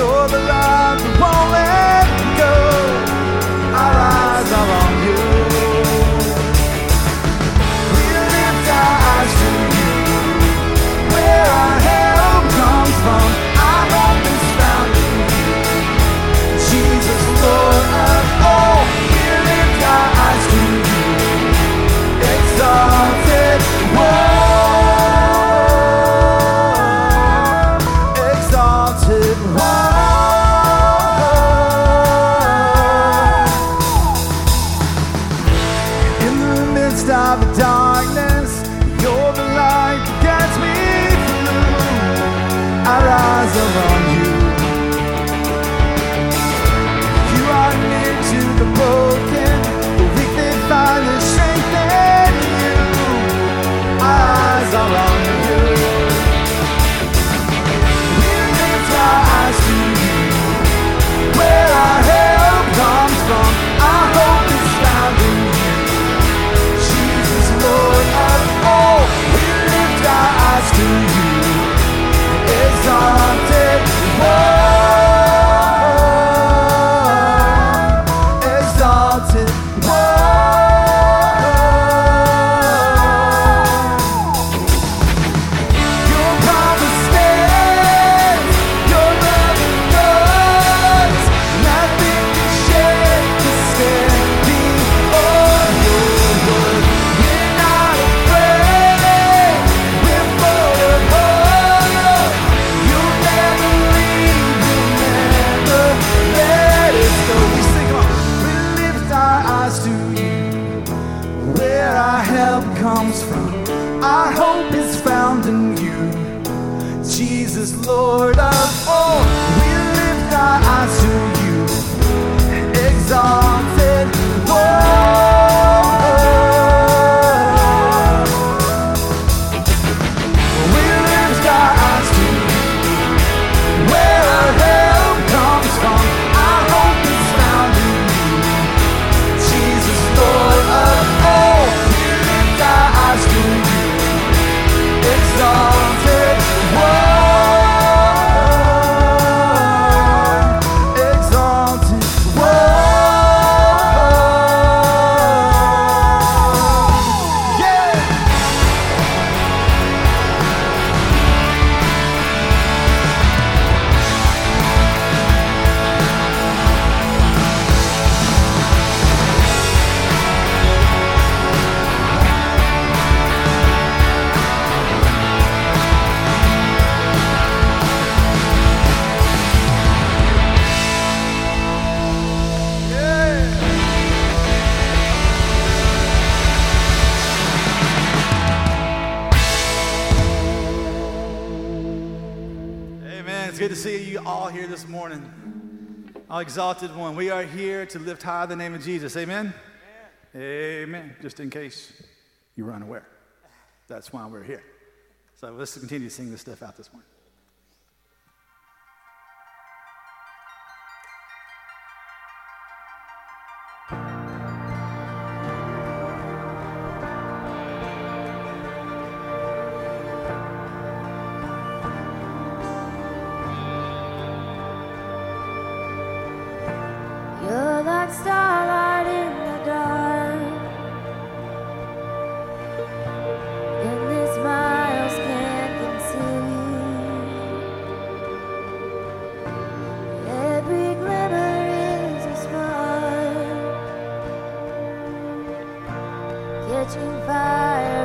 You're the love that won't let go. Our eyes are on you. We lift our eyes to you. Where our help comes from, our hope is found in you. Jesus, Lord of all, we lift our eyes to you. Exalted one. good to see you all here this morning. our exalted one, we are here to lift high the name of Jesus. Amen? Amen? Amen. Just in case you were unaware, that's why we're here. So let's continue to sing this stuff out this morning. to fire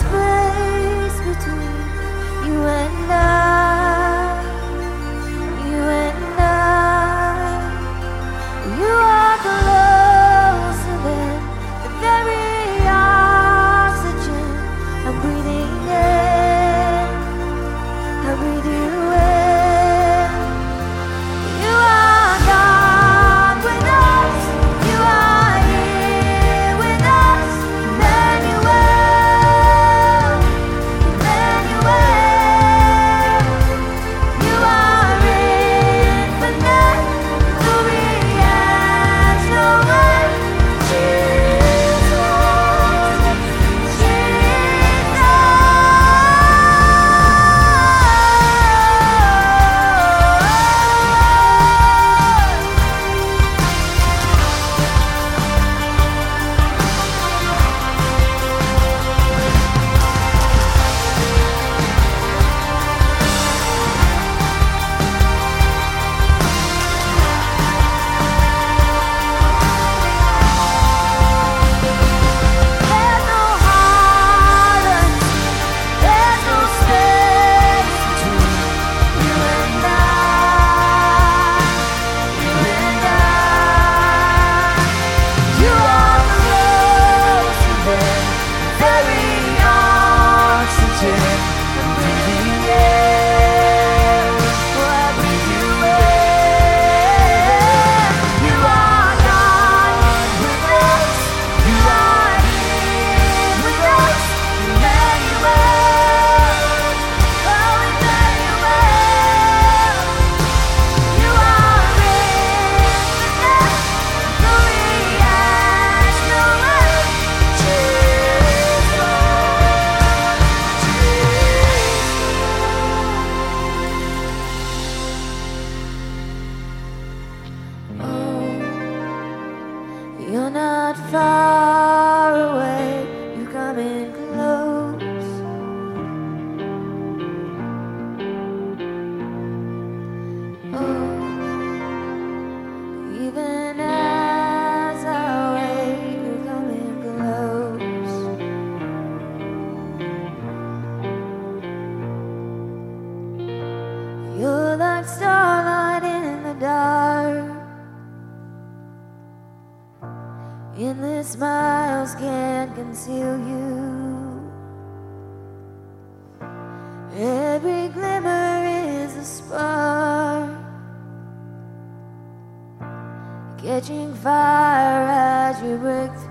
space between you and every glimmer is a spark, catching fire as you break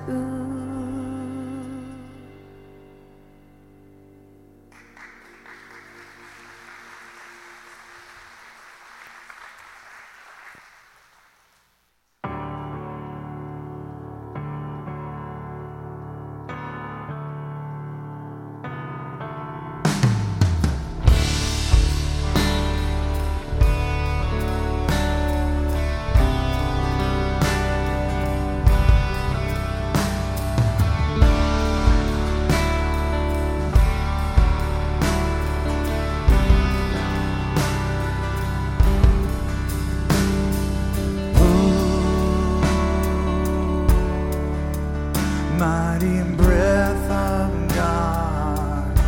mighty breath of God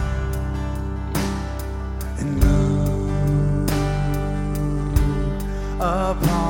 and move upon.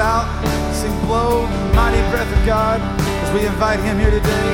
out. Sing, blow, mighty breath of God as we invite Him here today.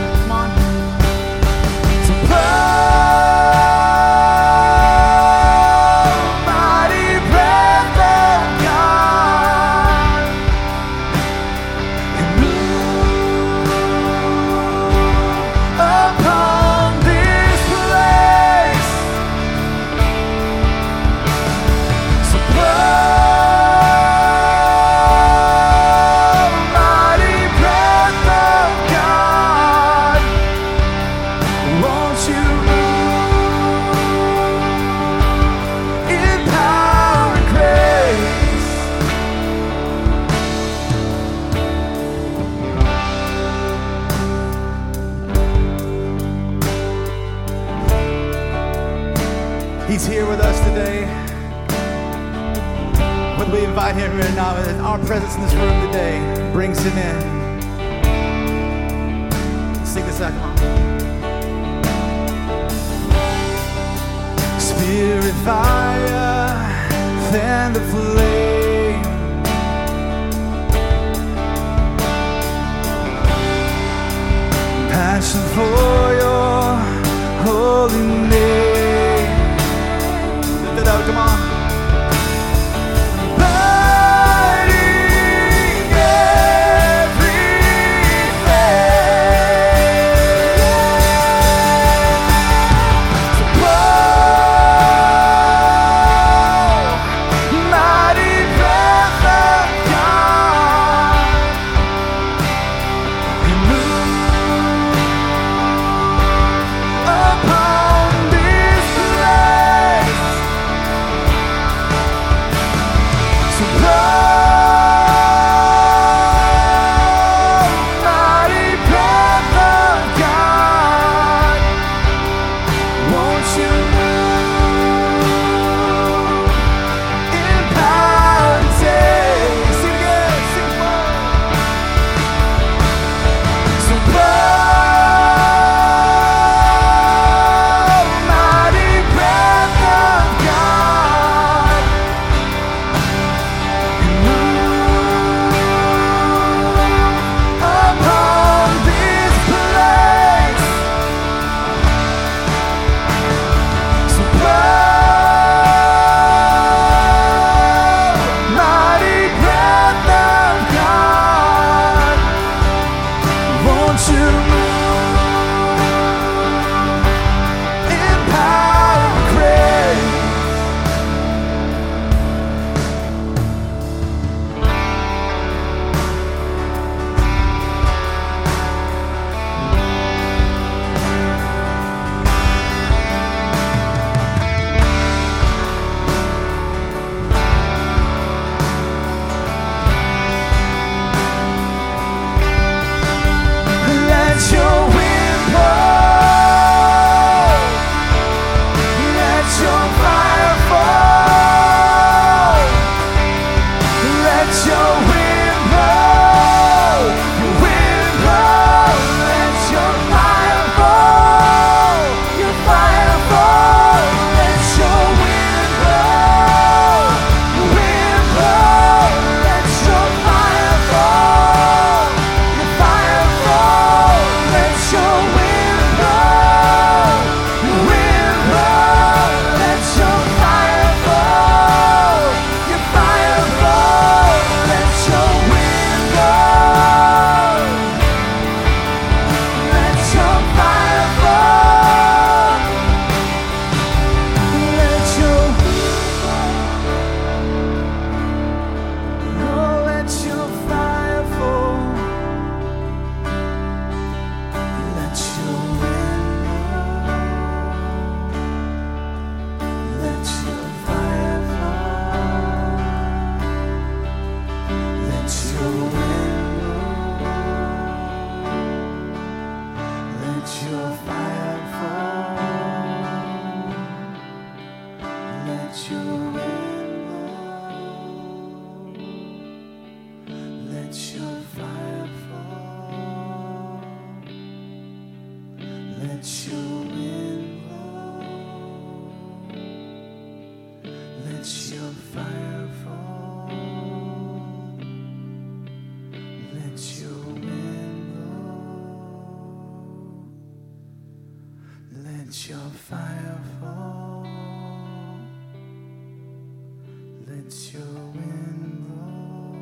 Let your wind blow.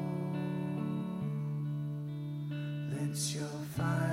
Let your fire.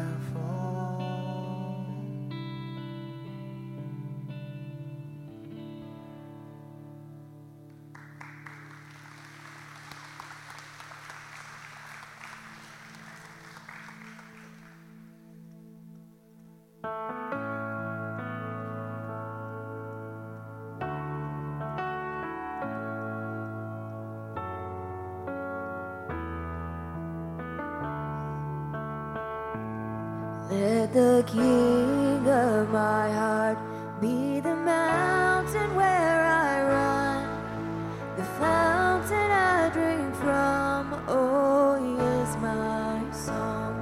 Let the king of my heart be the mountain where I run, the fountain I drink from. Oh, he is my song.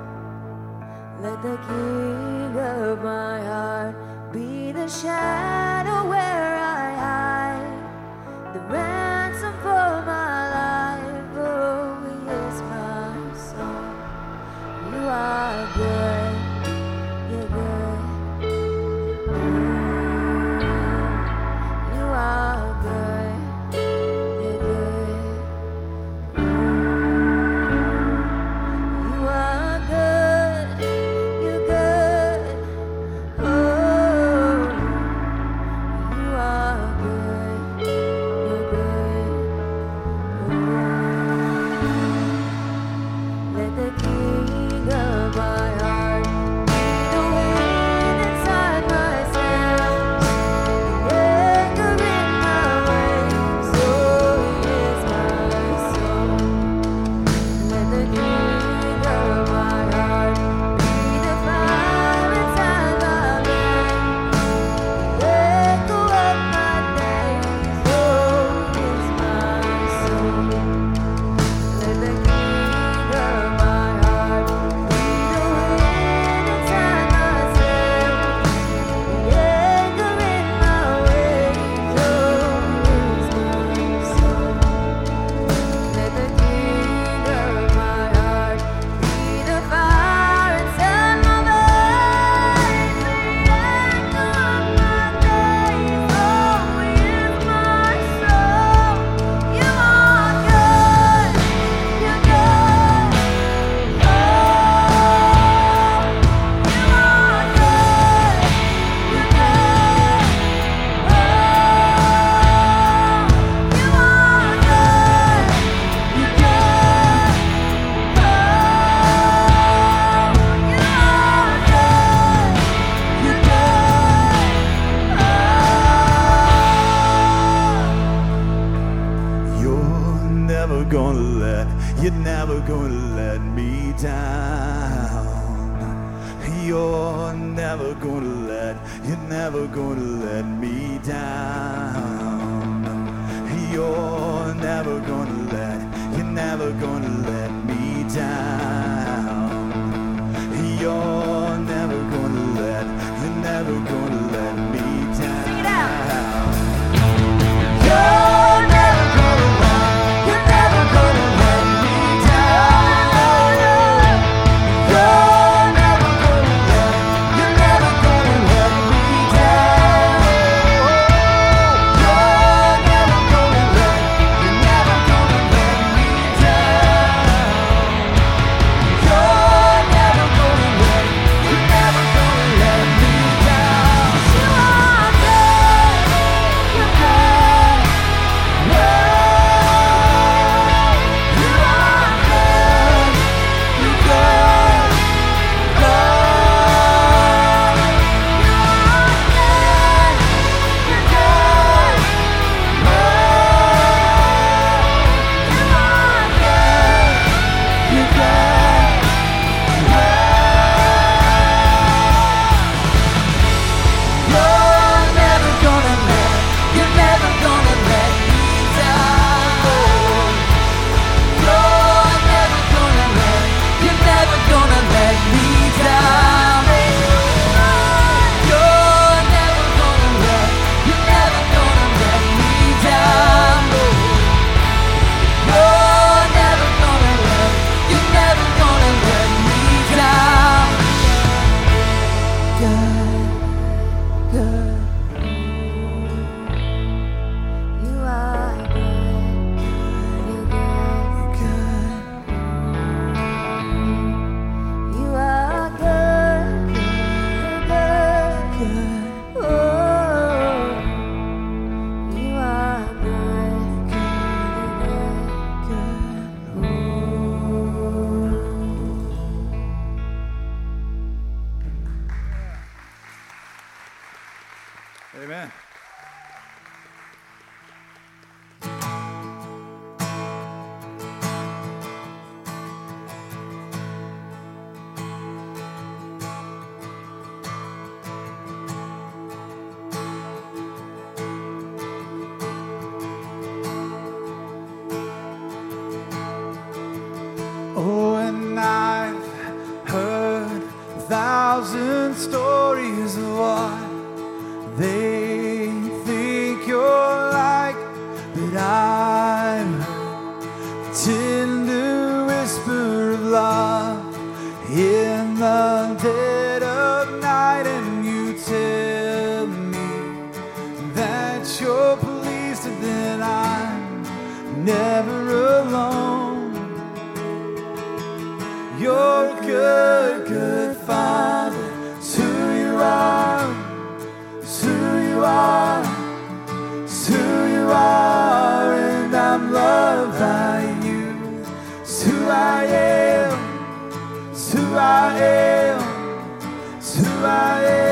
Let the king of my heart be the shadow. by you. It's who I am. It's who I am. It's who I am.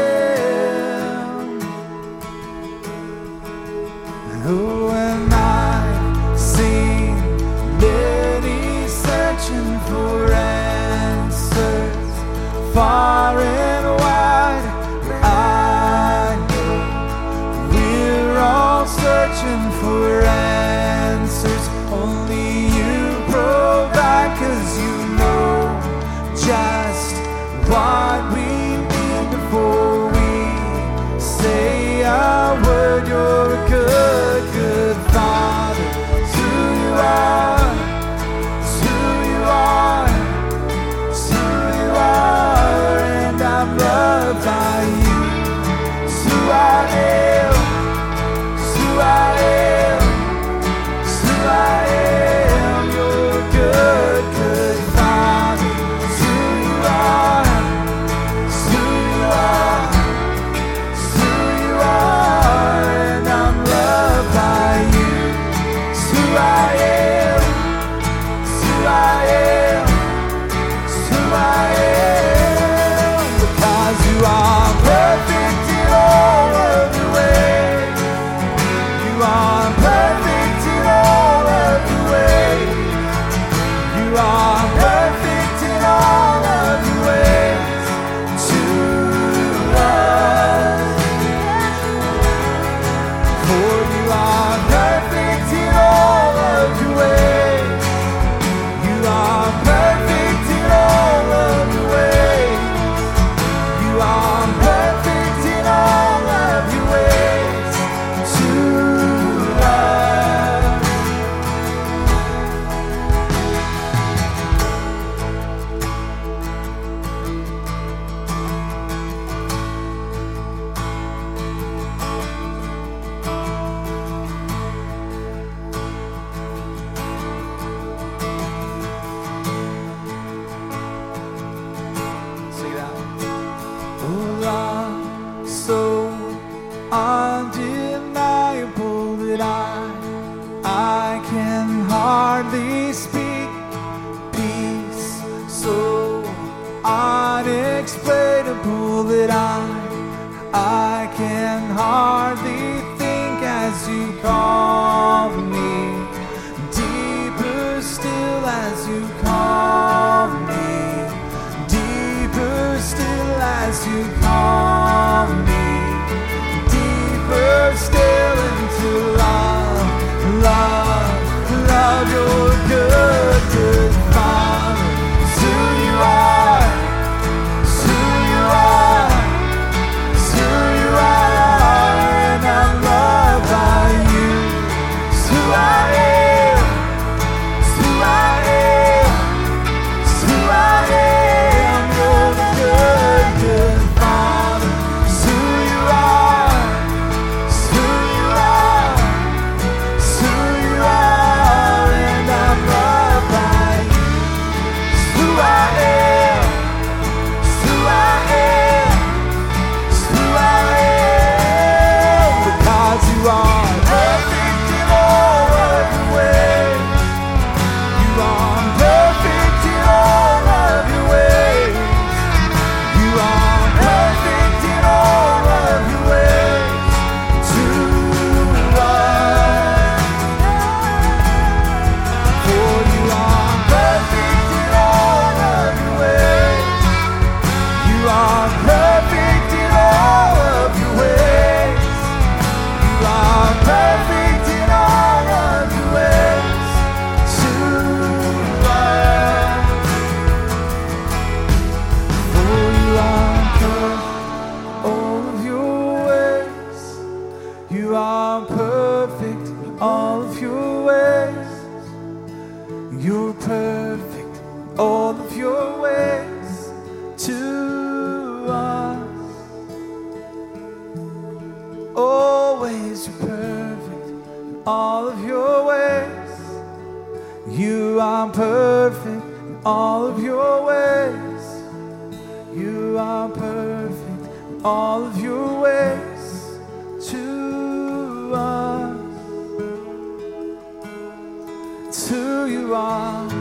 to come. all of your ways. You are perfect in all of your ways. You are perfect in all of your ways to us. To you are.